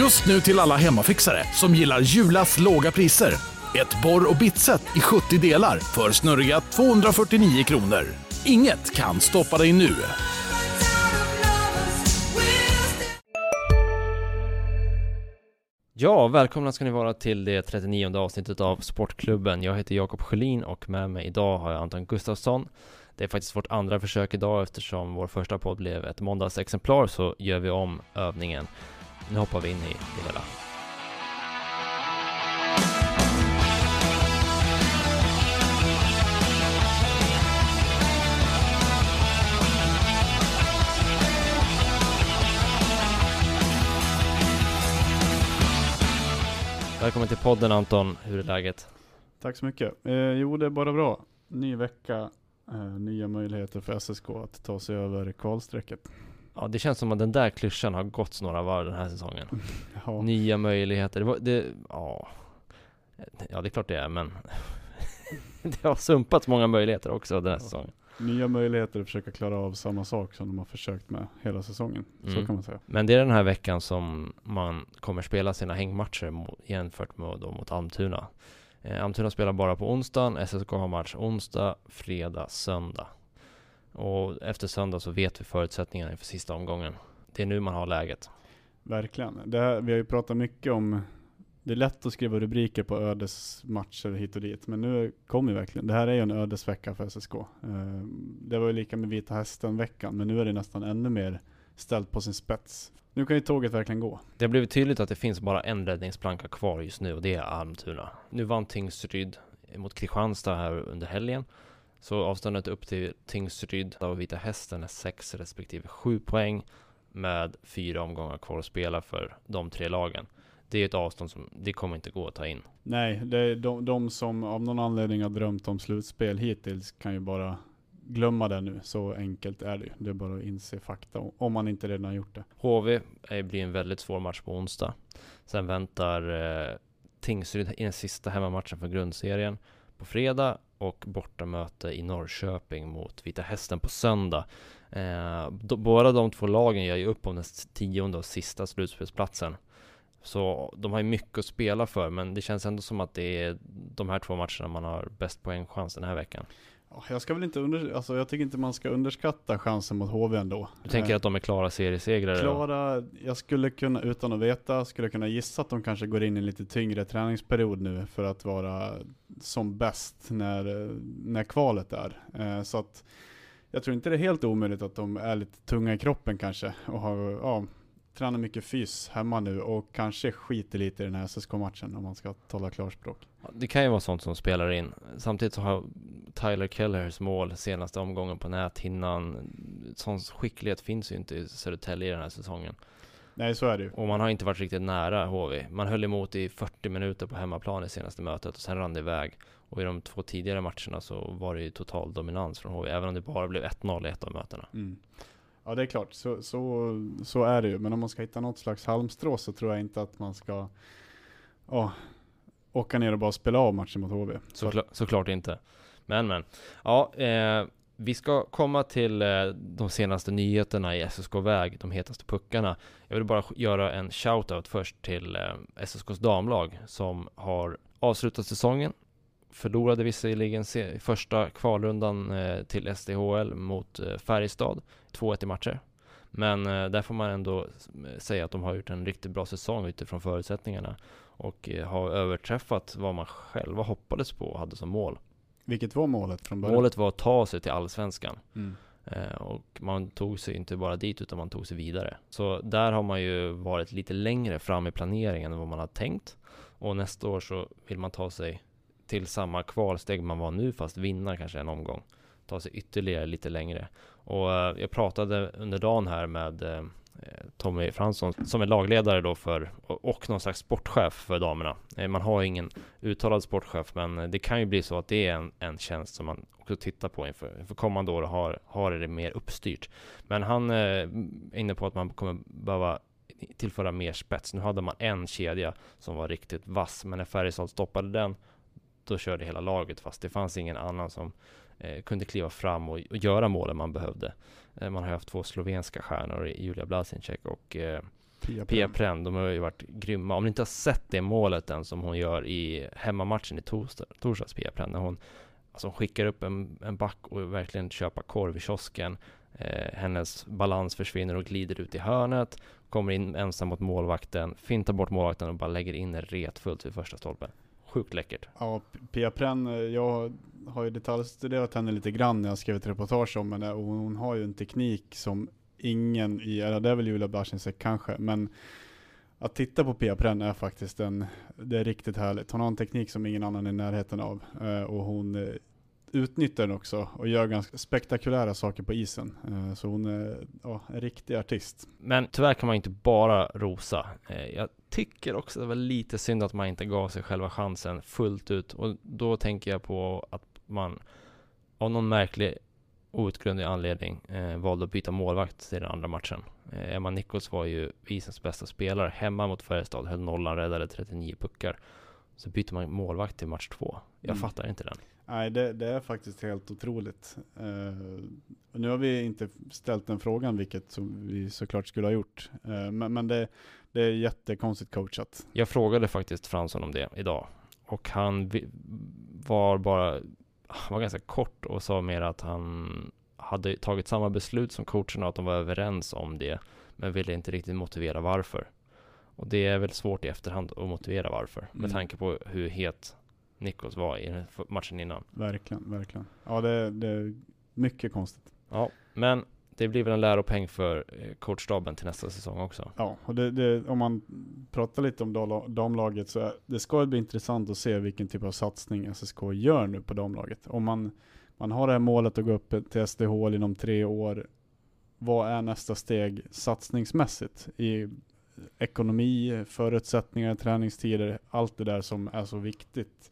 Just nu till alla hemmafixare som gillar Julas låga priser. Ett borr och bitset i 70 delar för snurriga 249 kronor. Inget kan stoppa dig nu. Ja, välkomna ska ni vara till det 39 avsnittet av Sportklubben. Jag heter Jakob Sjölin och med mig idag har jag Anton Gustafsson. Det är faktiskt vårt andra försök idag eftersom vår första podd blev ett måndagsexemplar så gör vi om övningen. Nu hoppar vi in i det hela. Välkommen till podden Anton, hur är läget? Tack så mycket. Eh, jo, det är bara bra. Ny vecka, eh, nya möjligheter för SSK att ta sig över kvalstrecket. Ja, det känns som att den där klyschan har gått några varv den här säsongen. Ja, Nya möjligheter, det, var, det ja. ja, det är klart det är, men det har sumpats många möjligheter också den här säsongen. nya möjligheter att försöka klara av samma sak som de har försökt med hela säsongen. Så Mm. kan man säga. Men det är den här veckan som man kommer spela sina hängmatcher jämfört med då mot Almtuna. Eh, Almtuna spelar bara på onsdagen, SSK har match onsdag, fredag, söndag. Och efter söndag så vet vi förutsättningarna inför sista omgången. Det är nu man har läget. Verkligen. Det här, vi har ju pratat mycket om, det är lätt att skriva rubriker på ödesmatcher hit och dit, men nu kommer verkligen, det här är ju en ödesvecka för SSK. Eh, det var ju lika med Vita Hästen-veckan, men nu är det nästan ännu mer ställt på sin spets. Nu kan ju tåget verkligen gå. Det har blivit tydligt att det finns bara en räddningsplanka kvar just nu och det är Almtuna. Nu vann Tingsryd mot Kristianstad här under helgen. Så avståndet upp till Tingsryd och Vita Hästen är 6 respektive 7 poäng med fyra omgångar kvar att spela för de tre lagen. Det är ett avstånd som det kommer inte gå att ta in. Nej, det är de, de som av någon anledning har drömt om slutspel hittills kan ju bara glömma det nu. Så enkelt är det ju. Det är bara att inse fakta om- man inte redan har gjort det. HV blir en väldigt svår match på onsdag. Sen väntar eh, Tingsryd i den sista hemmamatchen för grundserien på fredag och bortamöte i Norrköping mot Vita Hästen på söndag. Eh, då, båda de två lagen gör ju upp om den tionde och sista slutspelsplatsen. Så de har ju mycket att spela för, men det känns ändå som att det är de här två matcherna man har bäst poängchans den här veckan. Ja, Jag ska väl inte under, alltså jag tycker inte man ska underskatta chansen mot HV ändå. Du tänker Eh, att de är klara seriesegrare? Klara, jag skulle kunna, utan att veta, skulle kunna gissa att de kanske går in i en lite tyngre träningsperiod nu för att vara som bäst när, när kvalet är. Eh, så att jag tror inte det är helt omöjligt att de är lite tunga i kroppen kanske och har, ja, tränar mycket fys hemma nu och kanske skiter lite i den här SSK-matchen om man ska tala klarspråk. Det kan ju vara sånt som spelar in. Samtidigt så har Tyler Kellers mål senaste omgången på näthinnan. Sån skicklighet finns ju inte i Södertälje den här säsongen. Nej, så är det ju. Och man har inte varit riktigt nära HV. Man höll emot i 40 minuter på hemmaplan i senaste mötet och sen rann det iväg. Och i de två tidigare matcherna så var det ju total dominans från HV, även om det bara blev 1-0 i ett av mötena. Mm. Ja det är klart, så, så, så är det ju. Men om man ska hitta något slags halmstrå så tror jag inte att man ska ja, åka ner och bara spela av matchen mot HV. Såklart, såklart inte. Men men. Ja, eh, vi ska komma till eh, de senaste nyheterna i SSK-väg, de hetaste puckarna. Jag vill bara göra en shout-out först till eh, SSKs damlag som har avslutat säsongen. Förlorade visserligen se- första kvalrundan eh, till SDHL mot eh, Färjestad, 2-1 i matcher. Men eh, där får man ändå säga att de har gjort en riktigt bra säsong utifrån förutsättningarna och har överträffat vad man själva hoppades på och hade som mål. Vilket var målet från början? Målet var att ta sig till Allsvenskan. Mm. Och man tog sig inte bara dit utan man tog sig vidare. Så där har man ju varit lite längre fram i planeringen än vad man hade tänkt. Och nästa år så vill man ta sig till samma kvalsteg man var nu fast vinna kanske en omgång. Ta sig ytterligare lite längre. Och eh, jag pratade under dagen här med eh, Tommy Fransson som är lagledare då för och, någon slags sportchef för damerna. Eh, man har ingen uttalad sportchef men det kan ju bli så att det är en, en tjänst som man också tittar på inför, inför kommande år och har, har det mer uppstyrt. Men han är inne på att man kommer behöva tillföra mer spets. Nu hade man en kedja som var riktigt vass, men när Färjestad stoppade den, då körde hela laget fast. Det fanns ingen annan som eh, kunde kliva fram och, och göra målen man behövde. Eh, man har haft två slovenska stjärnor, i Julia Blazincek och eh, Pia Pia Prem. De har ju varit grymma. Om ni inte har sett det målet än som hon gör i hemmamatchen i torsdag, torsdags, Pia Pren, när hon, alltså hon skickar upp en, en back och verkligen köpa korv i kiosken. Eh, hennes balans försvinner och glider ut i hörnet, kommer in ensam mot målvakten, fintar bort målvakten och bara lägger in det retfullt vid första stolpen. Sjukt läckert. Ja, Pia Prenn, eh, jag har ju detaljstuderat henne lite grann när jag skrev ett reportage om henne och hon har ju en teknik som ingen i, eller det är väl Julia Blasicek kanske, men att titta på Pia Prenn är faktiskt en, det är riktigt härligt. Hon har en teknik som ingen annan är i närheten av eh, och hon eh, utnyttjar den också och gör ganska spektakulära saker på isen. Eh, så hon är ja, en riktig artist. Men tyvärr kan man inte bara rosa. Eh, Jag tycker också det var lite synd att man inte gav sig själva chansen fullt ut. Och då tänker jag på att man av någon märklig outgrundlig anledning eh, valde att byta målvakt till den andra matchen. Eh, Emma Nichols var ju isens bästa spelare hemma mot Färjestad, höll nollan, räddade 39 puckar. Så byter man målvakt till match två. Jag Mm. fattar inte den. Nej, det, det är faktiskt helt otroligt. Och nu har vi inte ställt den frågan, vilket som vi såklart skulle ha gjort. Eh, men men det, det är jättekonstigt coachat. Jag frågade faktiskt Fransson om det idag och han var bara, var ganska kort och sa mer att han hade tagit samma beslut som coacherna att de var överens om det men ville inte riktigt motivera varför. Och det är väl svårt i efterhand att motivera varför med Mm. tanke på hur het Nikos var i matchen innan. Verkligen, verkligen. Ja, det, det är mycket konstigt. Ja, men det blir väl en läropeng för eh, coachstaben till nästa säsong också. Ja, och det, det, om man pratar lite om damlaget så är, det ska bli intressant att se vilken typ av satsning SSK gör nu på damlaget. Om man, man har det här målet att gå upp till SDH inom tre år, vad är nästa steg satsningsmässigt i ekonomi, förutsättningar, träningstider, allt det där som är så viktigt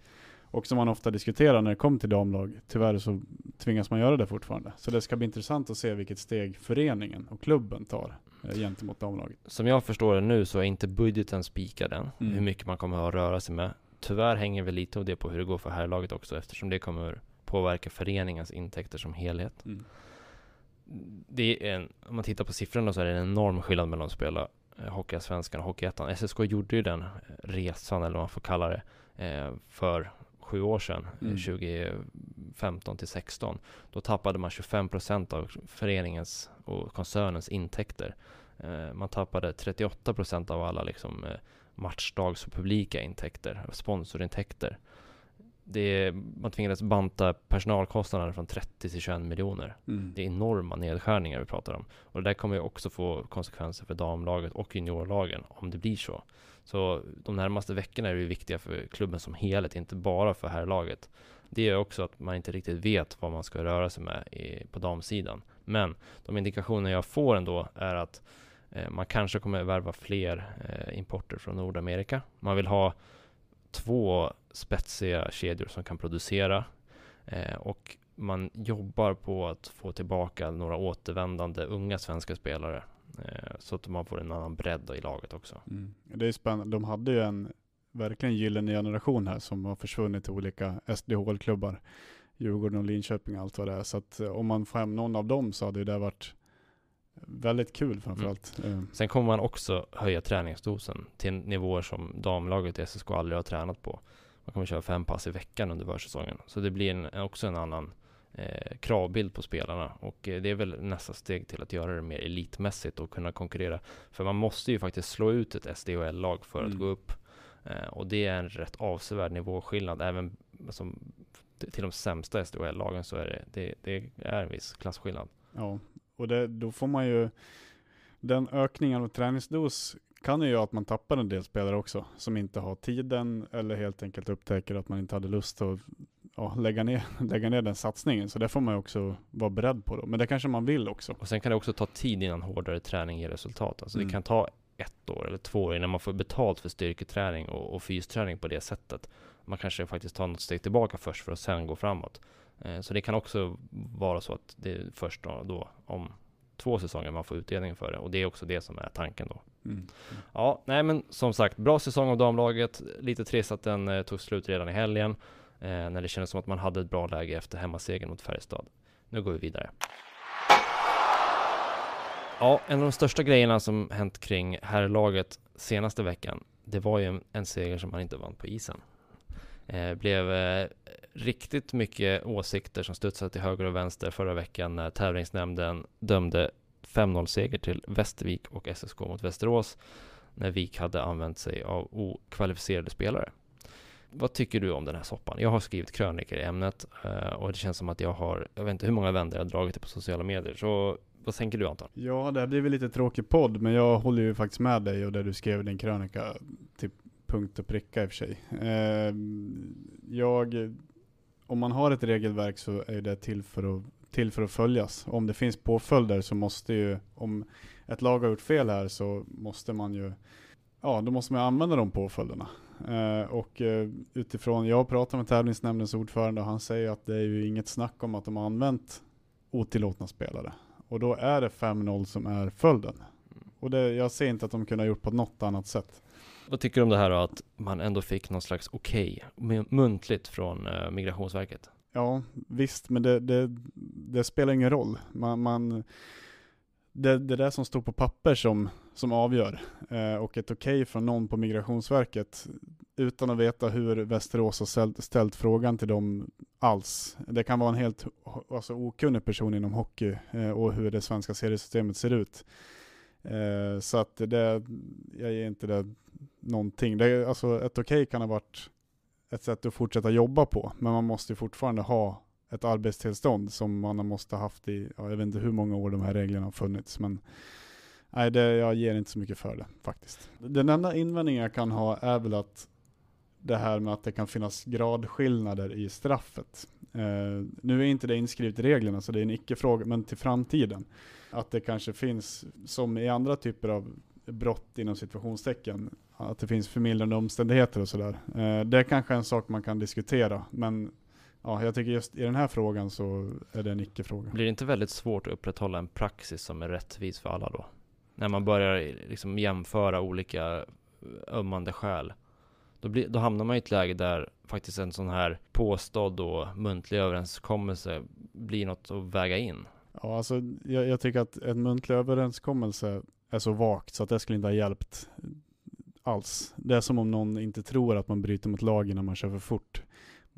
och som man ofta diskuterar när det kommer till damlag. Tyvärr så tvingas man göra det fortfarande. Så det ska bli intressant att se vilket steg föreningen och klubben tar eh, gentemot damlaget. Som jag förstår det nu så är inte budgeten spikad än, Mm. hur mycket man kommer att röra sig med. Tyvärr hänger väl lite av det på hur det går för herrlaget också, eftersom det kommer påverka föreningens intäkter som helhet. Det är en, om man tittar på siffrorna så är det en enorm skillnad mellan att spela eh, Hockeyallsvenskan och Hockeyettan. SSK gjorde ju den resan, eller vad man får kalla det, eh, för sju år sedan, eh, Mm. 2015 till 16. Då tappade man 25% av föreningens och koncernens intäkter. Eh, Man tappade 38% av alla liksom eh, matchdags och publika intäkter, sponsorintäkter. Det, man tvingades banta personalkostnaderna från 30 till 21 miljoner. Mm. Det är enorma nedskärningar vi pratar om. Och det där kommer ju också få konsekvenser för damlaget och juniorlagen om det blir så. Så de närmaste veckorna är det viktiga för klubben som helhet, inte bara för herrlaget. Det gör också att man inte riktigt vet vad man ska röra sig med i, på damsidan. Men de indikationer jag får ändå är att eh, man kanske kommer värva fler eh, importer från Nordamerika. Man vill ha två spetsiga kedjor som kan producera eh, och man jobbar på att få tillbaka några återvändande unga svenska spelare eh, så att man får en annan bredd i laget också. Mm. Det är spännande. De hade ju en verkligen gyllene generation här som har försvunnit till olika SDHL-klubbar. Djurgården och Linköping och allt vad det är. Så att eh, om man får hem någon av dem så hade det varit väldigt kul framförallt. Eh, Sen kommer man också höja träningsdosen till nivåer som damlaget i SSK aldrig har tränat på. Man kommer köra fem pass i veckan under försäsongen. Så det blir en, också en annan eh, kravbild på spelarna. Och eh, det är väl nästa steg till att göra det mer elitmässigt och kunna konkurrera. För man måste ju faktiskt slå ut ett SDHL-lag för att Mm. gå upp. Eh, och det är en rätt avsevärd nivåskillnad. Även som, till de sämsta SDHL-lagen så är det, det, det är en viss klasskillnad. Ja, och det, då får man ju, den ökningen av träningsdos kan ju göra att man tappar en del spelare också, som inte har tiden eller helt enkelt upptäcker att man inte hade lust att ja, lägga, ner, lägga ner den satsningen. Så det får man ju också vara beredd på då. Men det kanske man vill också. Och sen kan det också ta tid innan hårdare träning ger resultat. Alltså Mm. det kan ta ett år eller två år innan man får betalt för styrketräning och, och fysträning på det sättet. Man kanske faktiskt tar något steg tillbaka först för att sen gå framåt. Eh, så det kan också vara så att det är först då, då om två säsonger man får utdelning för det. Och det är också det som är tanken då. Mm. Ja, nej men som sagt, bra säsong av damlaget. Lite trist att den eh, tog slut redan i helgen. Eh, när det kändes som att man hade ett bra läge efter hemmasegern mot Färjestad. Nu går vi vidare. Ja, en av de största grejerna som hänt kring herrlaget senaste veckan, det var ju en, en seger som man inte vann på isen. Eh, blev eh, riktigt mycket åsikter som studsade till höger och vänster förra veckan när tävlingsnämnden dömde 5-0-seger till Västervik och SSK mot Västerås när Vik hade använt sig av okvalificerade spelare. Vad tycker du om den här soppan? Jag har skrivit krönikor i ämnet eh, och det känns som att jag har, jag vet inte hur många vänner jag har dragit det på sociala medier, så vad tänker du Anton? Ja, det här blir väl lite tråkig podd, men jag håller ju faktiskt med dig och det du skrev i din krönika till punkt och pricka i och för sig. Eh, jag, om man har ett regelverk så är det till för att, till för att följas. Om det finns påföljder så måste ju, om ett lag har gjort fel här så måste man ju, ja då måste man använda de påföljderna. Eh, och eh, utifrån, jag pratar med tävlingsnämndens ordförande och han säger att det är ju inget snack om att de har använt otillåtna spelare. Och då är det 5-0 som är följden. Och det, jag ser inte att de kunde ha gjort på något annat sätt. Vad tycker du om det här då, att man ändå fick någon slags okej, okay, muntligt från eh, Migrationsverket? Ja, visst, men det, det, det spelar ingen roll. Man, man, det, det är det som står på papper som, som avgör. Eh, och ett okej okay från någon på Migrationsverket utan att veta hur Västerås har ställt, ställt, frågan till dem alls. Det kan vara en helt alltså, okunnig person inom hockey eh, och hur det svenska seriesystemet ser ut. Eh, så att det, jag ger inte det någonting. Det, alltså ett okej okay kan ha varit ett sätt att fortsätta jobba på, men man måste fortfarande ha ett arbetstillstånd som man måste haft i, jag vet inte hur många år de här reglerna har funnits, men nej, det, jag ger inte så mycket för det faktiskt. Den enda invändningen jag kan ha är väl att det här med att det kan finnas gradskillnader i straffet. Eh, nu är inte det inskrivet i reglerna, så det är en icke-fråga, men till framtiden. Att det kanske finns, som i andra typer av brott inom situationstecken, att det finns förmildrande omständigheter och sådär. Eh, det är kanske en sak man kan diskutera, men ja, jag tycker just i den här frågan så är det en icke-fråga. Blir det inte väldigt svårt att upprätthålla en praxis som är rättvis för alla då? När man börjar liksom jämföra olika ömmande skäl. Då, blir, då hamnar man i ett läge där faktiskt en sån här påstådd och muntlig överenskommelse blir något att väga in. Ja, alltså jag, jag tycker att en muntlig överenskommelse är så vagt så att det skulle inte ha hjälpt alls. Det är som om någon inte tror att man bryter mot lagen när man kör för fort.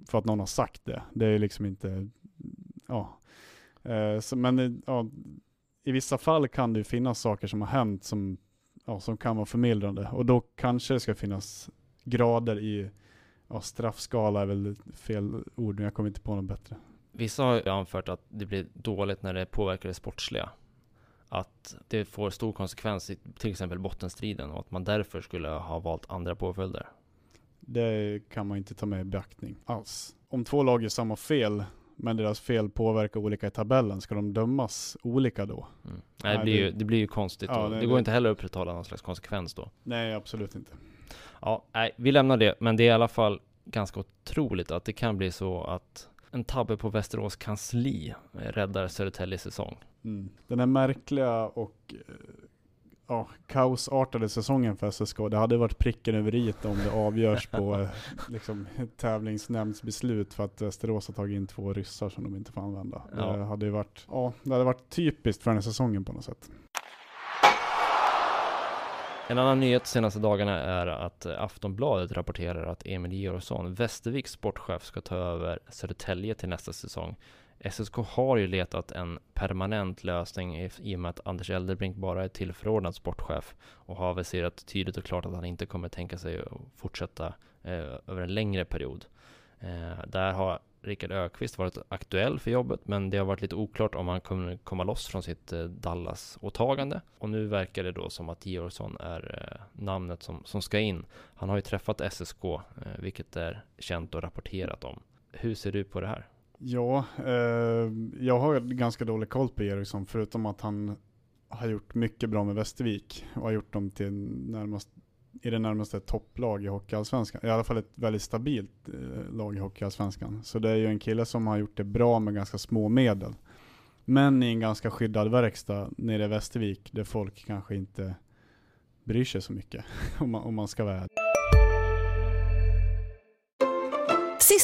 För att någon har sagt det. Det är liksom inte, ja. Eh, så, men eh, ja, i vissa fall kan det finnas saker som har hänt som, ja, som kan vara förmildrande. Och då kanske det ska finnas grader i, ja, straffskala är väl fel ord, men jag kommer inte på något bättre. Vissa har ju anfört att det blir dåligt när det påverkar det sportsliga. Att det får stor konsekvens i till exempel bottenstriden och att man därför skulle ha valt andra påföljder. Det kan man inte ta med i beaktning alls. Om två lag gör samma fel, men deras fel påverkar olika i tabellen, ska de dömas olika då? Mm. Nej, det, blir Ju, det blir ju konstigt. Ja, det, det går inte heller att upprätthålla någon slags konsekvens då. Nej, absolut inte. Ja, nej, vi lämnar det, men det är i alla fall ganska otroligt att det kan bli så att en tabbe på Västerås kansli räddar Södertäljes säsong. Mm. Den här märkliga och eh, ja, kaosartade säsongen för SSK. Det hade varit pricken över i om det avgörs på eh, liksom, tävlingsnämndsbeslut för att Västerås har tagit in två ryssar som de inte får använda. Ja. Det hade varit, ja, det hade varit typiskt för den här säsongen på något sätt. En annan nyhet de senaste dagarna är att Aftonbladet rapporterar att Emil Georgsson, Västerviks sportchef, ska ta över Södertälje till nästa säsong. SSK har ju letat en permanent lösning i och med att Anders Elderbrink bara är tillförordnad sportchef och har aviserat tydligt och klart att han inte kommer tänka sig att fortsätta eh, över en längre period. Eh, där har Rickard Ökvist varit aktuell för jobbet, men det har varit lite oklart om han kommer komma loss från sitt eh, Dallas-åtagande. Och nu verkar det då som att Georgsson är eh, namnet som, som ska in. Han har ju träffat SSK, eh, vilket är känt och rapporterat om. Hur ser du på det här? Ja, eh, jag har ganska dålig koll på Eriksson, förutom att han har gjort mycket bra med Västervik och har gjort dem till närmast, i det närmaste topplag i Hockeyallsvenskan. I alla fall ett väldigt stabilt eh, lag i Hockeyallsvenskan. Så det är ju en kille som har gjort det bra med ganska små medel. Men i en ganska skyddad verkstad nere i Västervik, där folk kanske inte bryr sig så mycket, om man, om man ska vara ärlig.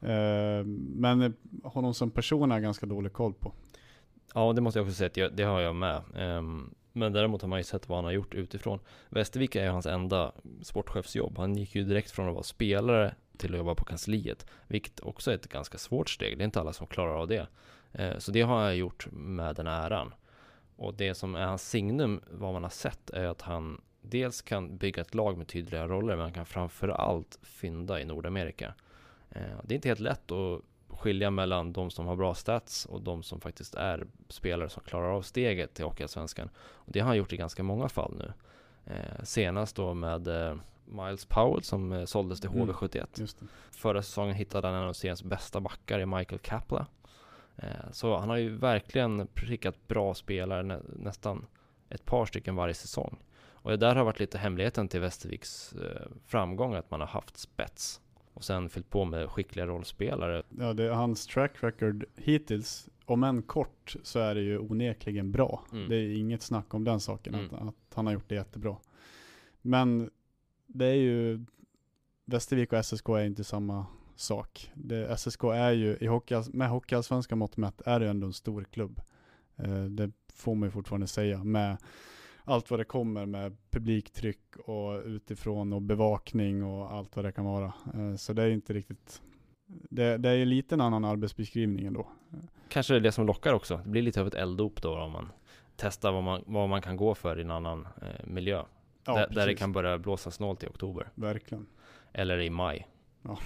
Eh, men honom som person har jag ganska dålig koll på. Ja, det måste jag också säga att det har jag med. Ehm, men däremot har man ju sett vad han har gjort utifrån. Västervik är ju hans enda sportchefsjobb. Han gick ju direkt från att vara spelare till att jobba på kansliet, vilket också är ett ganska svårt steg. Det är inte alla som klarar av det. Eh, så det har jag gjort med den äran. Och det som är hans signum, vad man har sett, är att han dels kan bygga ett lag med tydliga roller, men han kan framförallt fynda i Nordamerika. Eh, det är inte helt lätt att skilja mellan de som har bra stats och de som faktiskt är spelare som klarar av steget till Hockeyallsvenskan. Och det har han gjort i ganska många fall nu. Eh, senast då med eh, Miles Powell som såldes till Mm. HV71. Just det. Förra säsongen hittade han en av seriens bästa backar i Michael Kapla. Så han har ju verkligen prickat bra spelare, nä nästan ett par stycken varje säsong. Och det där har varit lite hemligheten till Västerviks framgång, att man har haft spets. Och sen fyllt på med skickliga rollspelare. Ja, det är hans track record hittills, om än kort, så är det ju onekligen bra. Mm. Det är inget snack om den saken, Mm. att, att han har gjort det jättebra. Men det är ju, Västervik och SSK är inte samma sak. Det, SSK är ju, i hockey, med hockeyallsvenska mått mätt, är det ändå en stor klubb. Eh, det får man ju fortfarande säga, med allt vad det kommer med publiktryck och utifrån och bevakning och allt vad det kan vara. Eh, så det är inte riktigt det, det är lite en annan arbetsbeskrivning ändå. Kanske det är det som lockar också. Det blir lite av ett elddop då om man testar vad man, vad man kan gå för i en annan eh, miljö. Ja, där, där det kan börja blåsa snålt i oktober. Verkligen. Eller i maj. Ja.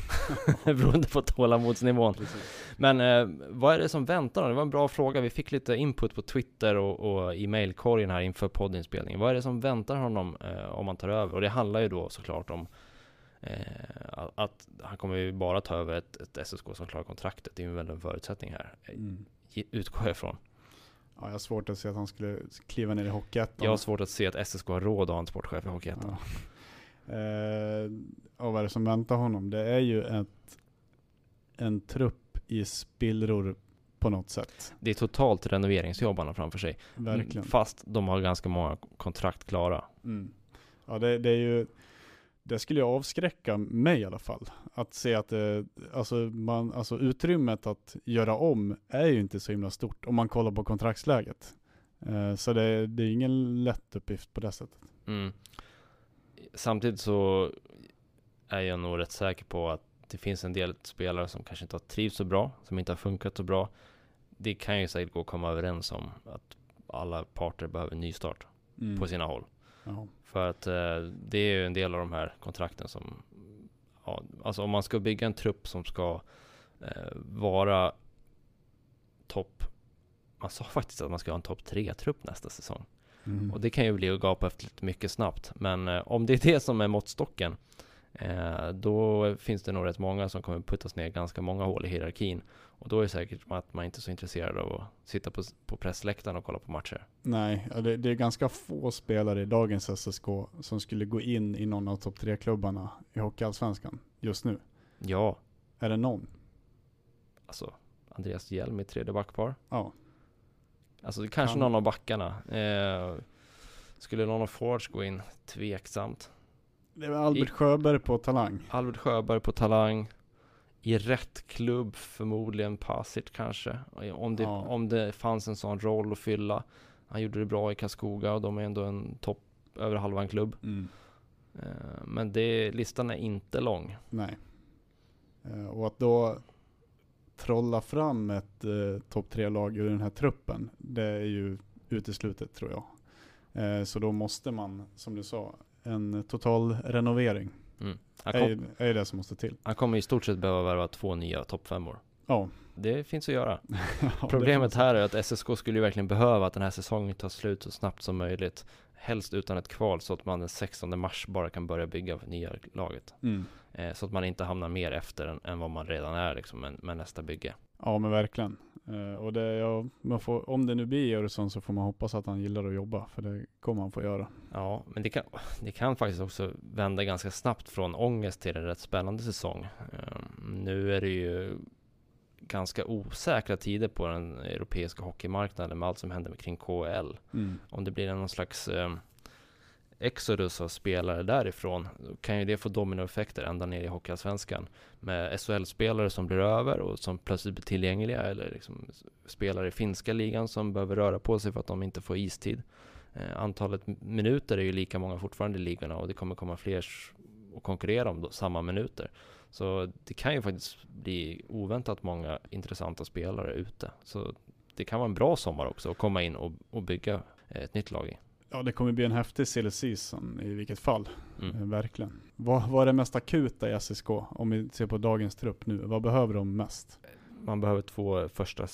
Beroende på tålamodsnivån. Precis. Men eh, vad är det som väntar? Det var en bra fråga. Vi fick lite input på Twitter och, och i mailkorgen här inför poddinspelningen. Vad är det som väntar honom eh, om han tar över? Och det handlar ju då såklart om eh, att- han kommer ju bara ta över ett, ett SSK som klarar kontraktet. Det är ju väl en förutsättning här. Mm. Utgår jag ifrån. Ja, jag har svårt att se att han skulle kliva ner i Hockeyettan. Jag har svårt att se att SSK har råd att ha en sportchef i Hockeyettan. Ja. Eh, och vad är det som väntar honom? Det är ju ett, en trupp i spillror på något sätt. Det är totalt renoveringsjobb han har framför sig. Verkligen. Fast de har ganska många kontrakt klara. Mm. Ja, det, det är ju det skulle ju avskräcka mig i alla fall. Att se att det, alltså, man, alltså utrymmet att göra om är ju inte så himla stort om man kollar på kontraktsläget. Eh, så det, det är ingen lätt uppgift på det sättet. Mm. Samtidigt så är jag nog rätt säker på att det finns en del spelare som kanske inte har trivts så bra, som inte har funkat så bra. Det kan ju säkert gå att komma överens om att alla parter behöver nystart Mm. på sina håll. Ja. För att eh, det är ju en del av de här kontrakten som, ja, alltså om man ska bygga en trupp som ska eh, vara topp, man sa faktiskt att man ska ha en topp tre trupp nästa säsong. Mm. Och det kan ju bli att gapa efter lite mycket snabbt. Men eh, om det är det som är måttstocken, då finns det nog rätt många som kommer puttas ner ganska många hål i hierarkin. Och då är det säkert att man inte är så intresserad av att sitta på, på pressläktaren och kolla på matcher. Nej, det, det är ganska få spelare i dagens SSK som skulle gå in i någon av topp tre klubbarna i Hockeyallsvenskan just nu. Ja, Är det någon? alltså Andreas Hjelm i tredje backpar. Ja. Alltså kanske Kan- någon av backarna. Eh, skulle någon av forwards gå in? Tveksamt. Det väl Albert I- Sjöberg på talang. Albert Sjöberg på talang. I rätt klubb förmodligen Pasic kanske. Om det, Ja. om det fanns en sån roll att fylla. Han gjorde det bra i Karlskoga och de är ändå en topp över halva en klubb. Mm. Eh, Men det, listan är inte lång. Nej. Eh, och att då trolla fram ett eh, topp tre-lag ur den här truppen, det är ju uteslutet tror jag. Eh, så då måste man, som du sa, en total renovering Mm. Är, kom, ju- är ju det som måste till. han kommer i stort sett behöva värva två nya toppfemmor. Ja. Det finns att göra. Ja, Problemet här är att SSK skulle ju verkligen behöva att den här säsongen tar slut så snabbt som möjligt. Helst utan ett kval så att man den 16 mars bara kan börja bygga nya laget. Mm. Eh, så att man inte hamnar mer efter än, än vad man redan är liksom med, med nästa bygge. Ja men verkligen. Eh, och det, ja, man får, om det nu blir Öresund så får man hoppas att han gillar att jobba, för det kommer han få göra. Ja, men det kan, det kan faktiskt också vända ganska snabbt från ångest till en rätt spännande säsong. Um, nu är det ju ganska osäkra tider på den europeiska hockeymarknaden med allt som händer kring KL. Mm. Om det blir någon slags um, exodus av spelare därifrån kan ju det få dominoeffekter ända ner i Hockeyallsvenskan med SHL-spelare som blir över och som plötsligt blir tillgängliga eller liksom spelare i finska ligan som behöver röra på sig för att de inte får istid. Eh, antalet minuter är ju lika många fortfarande i ligorna och det kommer komma fler och konkurrera om då, samma minuter. Så det kan ju faktiskt bli oväntat många intressanta spelare ute. Så det kan vara en bra sommar också att komma in och, och bygga eh, ett nytt lag i. Ja, det kommer bli en häftig silly season i vilket fall. Mm. Eh, verkligen. Vad, vad är det mest akuta i SSK? Om vi ser på dagens trupp nu. Vad behöver de mest? Man behöver två första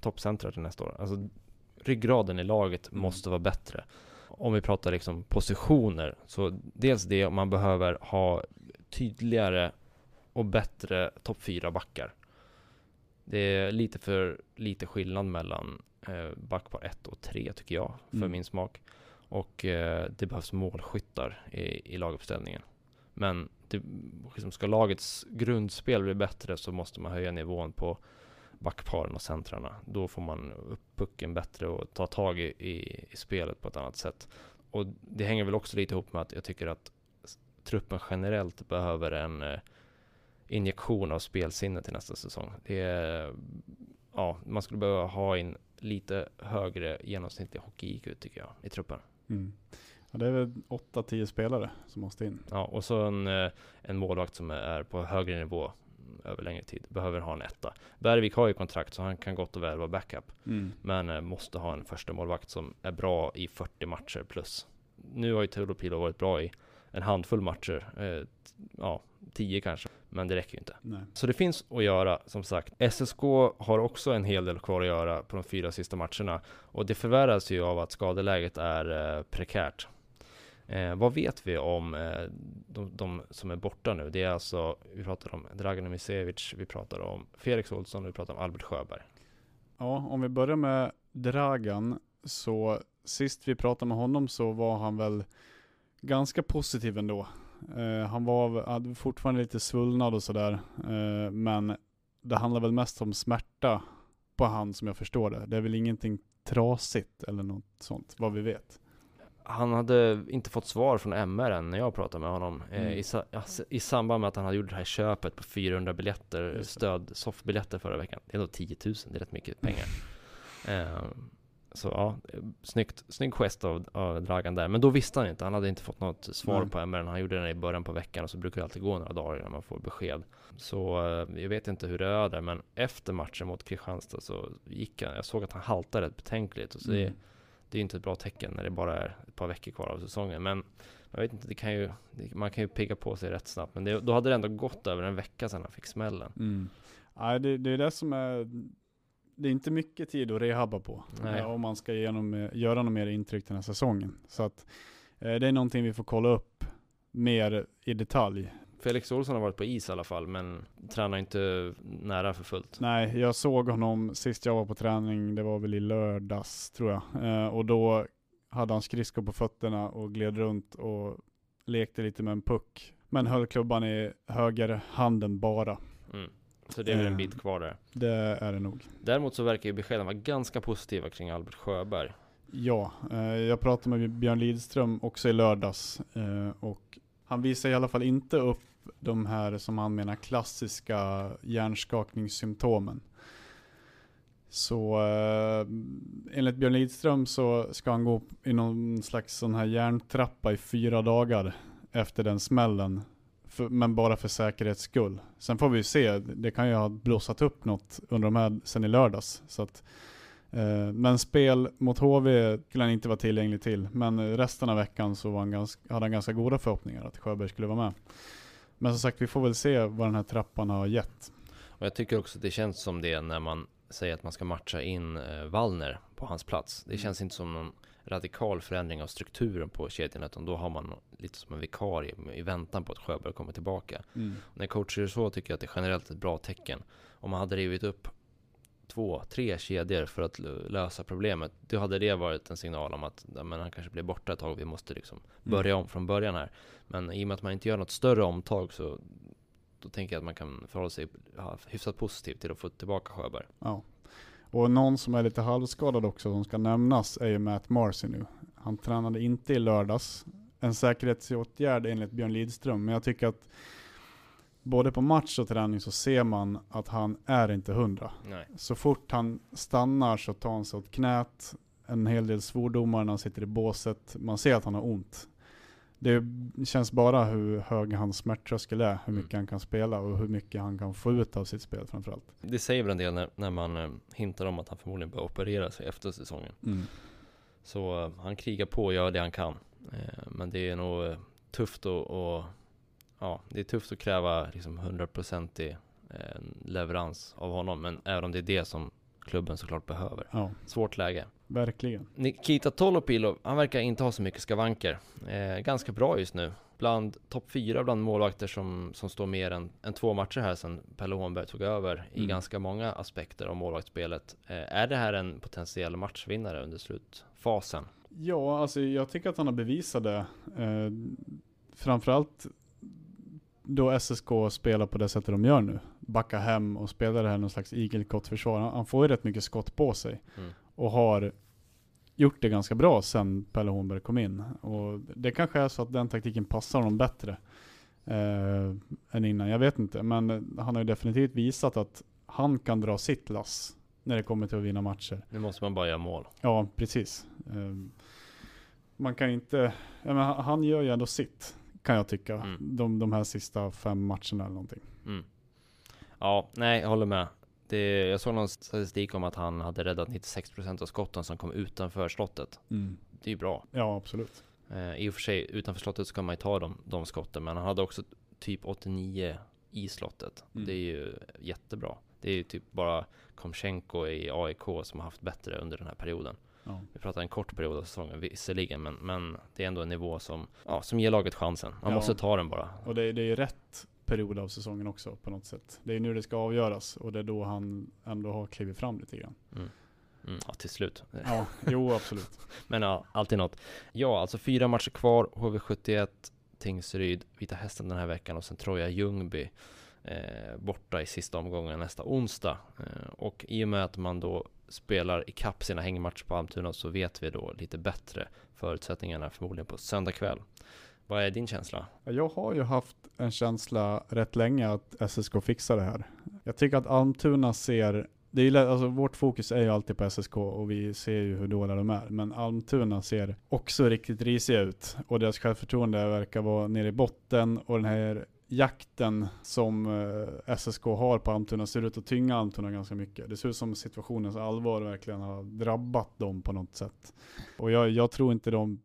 toppcentrar till nästa år. Alltså ryggraden i laget Mm. måste vara bättre. Om vi pratar liksom positioner, så dels det man behöver ha tydligare och bättre topp fyra backar. Det är lite för lite skillnad mellan eh, backpar 1 och 3 tycker jag, för Mm. min smak. Och eh, det behövs målskyttar i, i laguppställningen. Men det, liksom ska lagets grundspel bli bättre så måste man höja nivån på backparen och centrarna. Då får man upp pucken bättre och ta tag i, i, i spelet på ett annat sätt. Och det hänger väl också lite ihop med att jag tycker att truppen generellt behöver en eh, injektion av spelsinne till nästa säsong. Det är, ja, man skulle behöva ha in lite högre genomsnittlig hockey-IQ tycker jag i truppen. Mm. Ja, det är väl 8-10 spelare som måste in. Ja, och så en, eh, en målvakt som är på högre nivå över längre tid. Behöver ha en etta. Bergvik har ju kontrakt så han kan gott och väl vara backup. Mm. Men eh, måste ha en första målvakt som är bra i 40 matcher plus. Nu har ju Teodor varit bra i en handfull matcher. Eh, ja, 10 kanske. Men det räcker ju inte. Nej. Så det finns att göra som sagt. SSK har också en hel del kvar att göra på de fyra sista matcherna. Och det förvärras ju av att skadeläget är eh, prekärt. Eh, vad vet vi om eh, de, de som är borta nu? Det är alltså, vi pratar om Dragan Misevic, vi pratar om Felix Olsson och vi pratar om Albert Sjöberg. Ja, om vi börjar med Dragan, så sist vi pratade med honom så var han väl ganska positiv ändå. Eh, han var, hade fortfarande lite svullnad och sådär, eh, men det handlar väl mest om smärta på han som jag förstår det. Det är väl ingenting trasigt eller något sånt, vad vi vet. Han hade inte fått svar från MR än när jag pratade med honom eh, Mm. i, i samband med att han hade gjort det här köpet på 400 biljetter, stöd, soffbiljetter förra veckan. Det är ändå 10 000, det är rätt mycket pengar. så ja, snyggt, snygg gest av, av Dragan där. Men då visste han inte, han hade inte fått något svar Nej. på MR. Han gjorde det i början på veckan och så brukar det alltid gå några dagar innan man får besked. Så eh, jag vet inte hur det är där, men efter matchen mot Kristianstad så gick han, jag såg att han haltade rätt betänkligt. Och så det, Mm. det är ju inte ett bra tecken när det bara är ett par veckor kvar av säsongen. Men jag vet inte, det kan ju, det, man kan ju pigga på sig rätt snabbt. Men det, då hade det ändå gått över en vecka sedan han fick smällen. Mm. Nej, det, det är det som är, det är inte mycket tid att rehabba på. Eh, Om man ska genom, göra något mer intryck den här säsongen. Så att eh, det är någonting vi får kolla upp mer i detalj. Felix Olsson har varit på is i alla fall, men tränar inte nära för fullt. Nej, jag såg honom sist jag var på träning, det var väl i lördags tror jag. Eh, och då hade han skridskor på fötterna och gled runt och lekte lite med en puck. Men höll klubban i höger handen bara. Mm. Så det är väl en Eh. bit kvar där. Det är det nog. Däremot så verkar ju beskeden vara ganska positiva kring Albert Sjöberg. Ja, eh, jag pratade med Björn Lidström också i lördags eh, och han visar i alla fall inte upp de här som han menar klassiska hjärnskakningssymptomen. Så eh, enligt Björn Lidström så ska han gå i någon slags sån här hjärntrappa i fyra dagar efter den smällen. För, men bara för säkerhets skull. Sen får vi ju se, det kan ju ha blossat upp något under de här sen i lördags. Så att Eh, Men spel mot HV skulle han inte vara tillgänglig till. Men resten av veckan så var han ganska, hade han ganska goda förhoppningar att Sjöberg skulle vara med. Men som sagt, vi får väl se vad den här trappan har gett. Och jag tycker också att det känns som det när man säger att man ska matcha in eh, Wallner på hans plats. Det Mm. känns inte som någon radikal förändring av strukturen på kedjan, utan då har man lite som en vikarie i väntan på att Sjöberg kommer tillbaka. När coacher gör så tycker jag att det är generellt ett bra tecken. Om man hade rivit upp två, tre kedjor för att lösa problemet. Då hade det varit en signal om att men han kanske blir borta ett tag och vi måste liksom börja om från början här. Men i och med att man inte gör något större omtag så då tänker jag att man kan förhålla sig hyfsat positivt till att få tillbaka Sjöberg. Ja. Och någon som är lite halvskadad också som ska nämnas är ju Matt Marcy nu. Han tränade inte i lördags. En säkerhetsåtgärd enligt Björn Lidström, men jag tycker att både på match och träning så ser man att han är inte hundra. Nej. Så fort han stannar så tar han sig åt knät. En hel del svordomar när han sitter i båset. Man ser att han har ont. Det känns bara hur hög hans smärttröskel är, hur mycket Mm. han kan spela och hur mycket han kan få ut av sitt spel framförallt. Det säger väl en del när, när man eh, hintar om att han förmodligen bör operera sig efter säsongen. Så eh, han krigar på och gör det han kan. Eh, men det är nog tufft att, och, ja, det är tufft att kräva liksom 100% eh, leverans av honom. Men även om det är det som klubben såklart behöver. Ja, Svårt läge. verkligen. Nikita Tolopilo, han verkar inte ha så mycket skavanker. Eh, ganska bra just nu. Bland topp fyra bland målvakter som, som står mer än, än två matcher här sedan Pelle Hånberg tog över i Mm. ganska många aspekter av målvaktsspelet. Eh, är det här en potentiell matchvinnare under slutfasen? Ja, alltså jag tycker att han har bevisat det. Eh, framförallt då SSK spelar på det sättet de gör nu. Backa hem och spelar det här någon slags igelkottförsvar. Han, han får ju rätt mycket skott på sig. Mm. Och har gjort det ganska bra sen Pelle Holmberg kom in. Och det kanske är så att den taktiken passar honom bättre eh, än innan. Jag vet inte. Men han har ju definitivt visat att han kan dra sitt lass när det kommer till att vinna matcher. Nu måste man bara göra mål. Ja, precis. Ehm, Man kan inte, ja, han gör ju ändå sitt, kan jag tycka. Mm. De, de här sista fem matcherna eller någonting. Mm. Ja, nej, jag håller med. Det, jag såg någon statistik om att han hade räddat 96% av skotten som kom utanför slottet. Det är ju bra. Ja, absolut. Eh, I och för sig, utanför slottet ska man ju ta de, de skotten, men han hade också typ 89 i slottet. Mm. Det är ju jättebra. Det är ju typ bara Komchenko i AIK som har haft bättre under den här perioden. Ja. Vi pratar en kort period av säsongen visserligen, men, men det är ändå en nivå som, ja, som ger laget chansen. Man Ja. måste ta den bara. Och det, det är ju rätt period av säsongen också på något sätt. Det är nu det ska avgöras och det är då han ändå har klivit fram lite grann. Mm. Mm, ja, till slut. Ja, jo absolut. Men ja, alltid något. Ja, alltså fyra matcher kvar. HV71, Tingsryd, Vita Hästen den här veckan och sen Troja Ljungby eh, borta i sista omgången nästa onsdag. Eh, och i och med att man då spelar ikapp sina hängmatcher på Almtuna så vet vi då lite bättre förutsättningarna förmodligen på söndag kväll. Vad är din känsla? Jag har ju haft en känsla rätt länge att SSK fixar det här. Jag tycker att Almtuna ser, det är ju, alltså vårt fokus är ju alltid på SSK och vi ser ju hur dåliga de är. Men Almtuna ser också riktigt risiga ut och deras självförtroende verkar vara nere i botten och den här jakten som eh, SSK har på Almtuna ser ut att tynga Almtuna ganska mycket. Det ser ut som situationens allvar verkligen har drabbat dem på något sätt. Och jag, jag tror inte de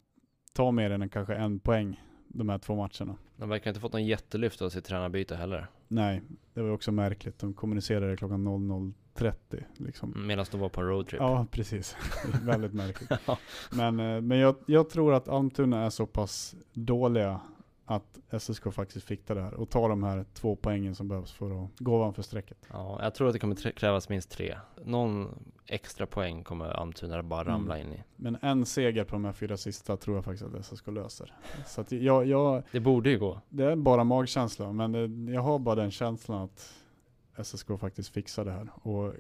tar mer än kanske en poäng de här två matcherna. De verkar inte fått någon jättelyft av sitt tränarbyte heller. Nej, det var också märkligt. De kommunicerade klockan 00.30 liksom. Medan de var på en roadtrip. Ja, precis. Väldigt märkligt. Ja. Men, eh, men jag, jag tror att Almtuna är så pass dåliga att SSK faktiskt fixar det här och tar de här två poängen som behövs för att gå ovanför strecket. Ja, jag tror att det kommer krävas minst tre. Någon extra poäng kommer Almtuna bara ramla in i. Men en seger på de här fyra sista tror jag faktiskt att SSK löser. Så att jag, jag, Det borde ju gå. det är bara magkänsla, men det, jag har bara den känslan att SSK faktiskt fixar det här och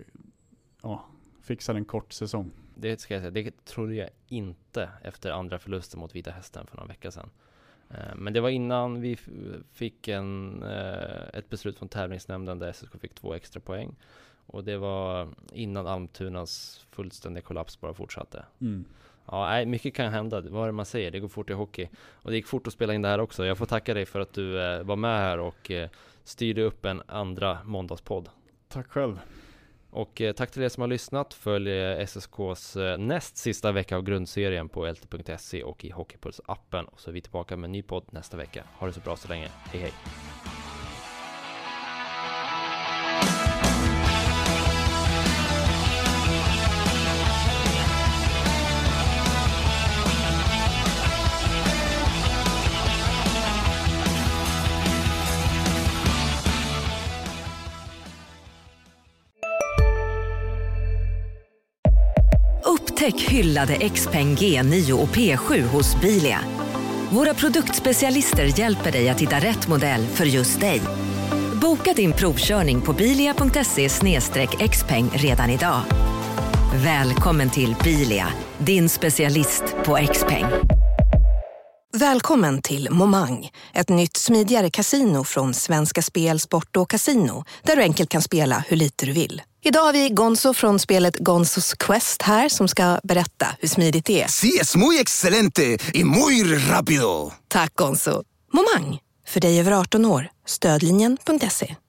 ja, fixar en kort säsong. Det ska jag säga, det trodde jag inte efter andra förlusten mot Vita Hästen för några veckor sedan. Eh, Men det var innan vi fick en, eh, ett beslut från tävlingsnämnden där SSK fick två extra poäng. Och det var innan Almtunas fullständiga kollaps bara fortsatte. Mm. Ja, nej, mycket kan hända. Vad är det man säger? Det går fort i hockey. Och det gick fort att spela in det här också. Jag får tacka dig för att du eh, var med här och styrde upp en andra måndagspodd. Tack själv. Och eh, tack till er som har lyssnat. Följ eh, SSKs eh, näst sista vecka av grundserien på lt.se och i Hockeypuls-appen. Och så är vi tillbaka med en ny podd nästa vecka. Ha det så bra så länge. Hej hej! Upptäck hyllade XPeng G9 och P7 hos Bilia. Våra produktspecialister hjälper dig att hitta rätt modell för just dig. Boka din provkörning på bilia.se xpeng redan idag. Välkommen till Bilia, din specialist på XPeng. Välkommen till Momang, ett nytt smidigare kasino från Svenska Spel, Sport och Casino där du enkelt kan spela hur lite du vill. Idag har vi Gonzo från spelet Gonzos Quest här som ska berätta hur smidigt det är. Sí, es muy excelente y muy rápido. Tack Gonzo. Momang, för dig över 18 år. Stödlinjen.se.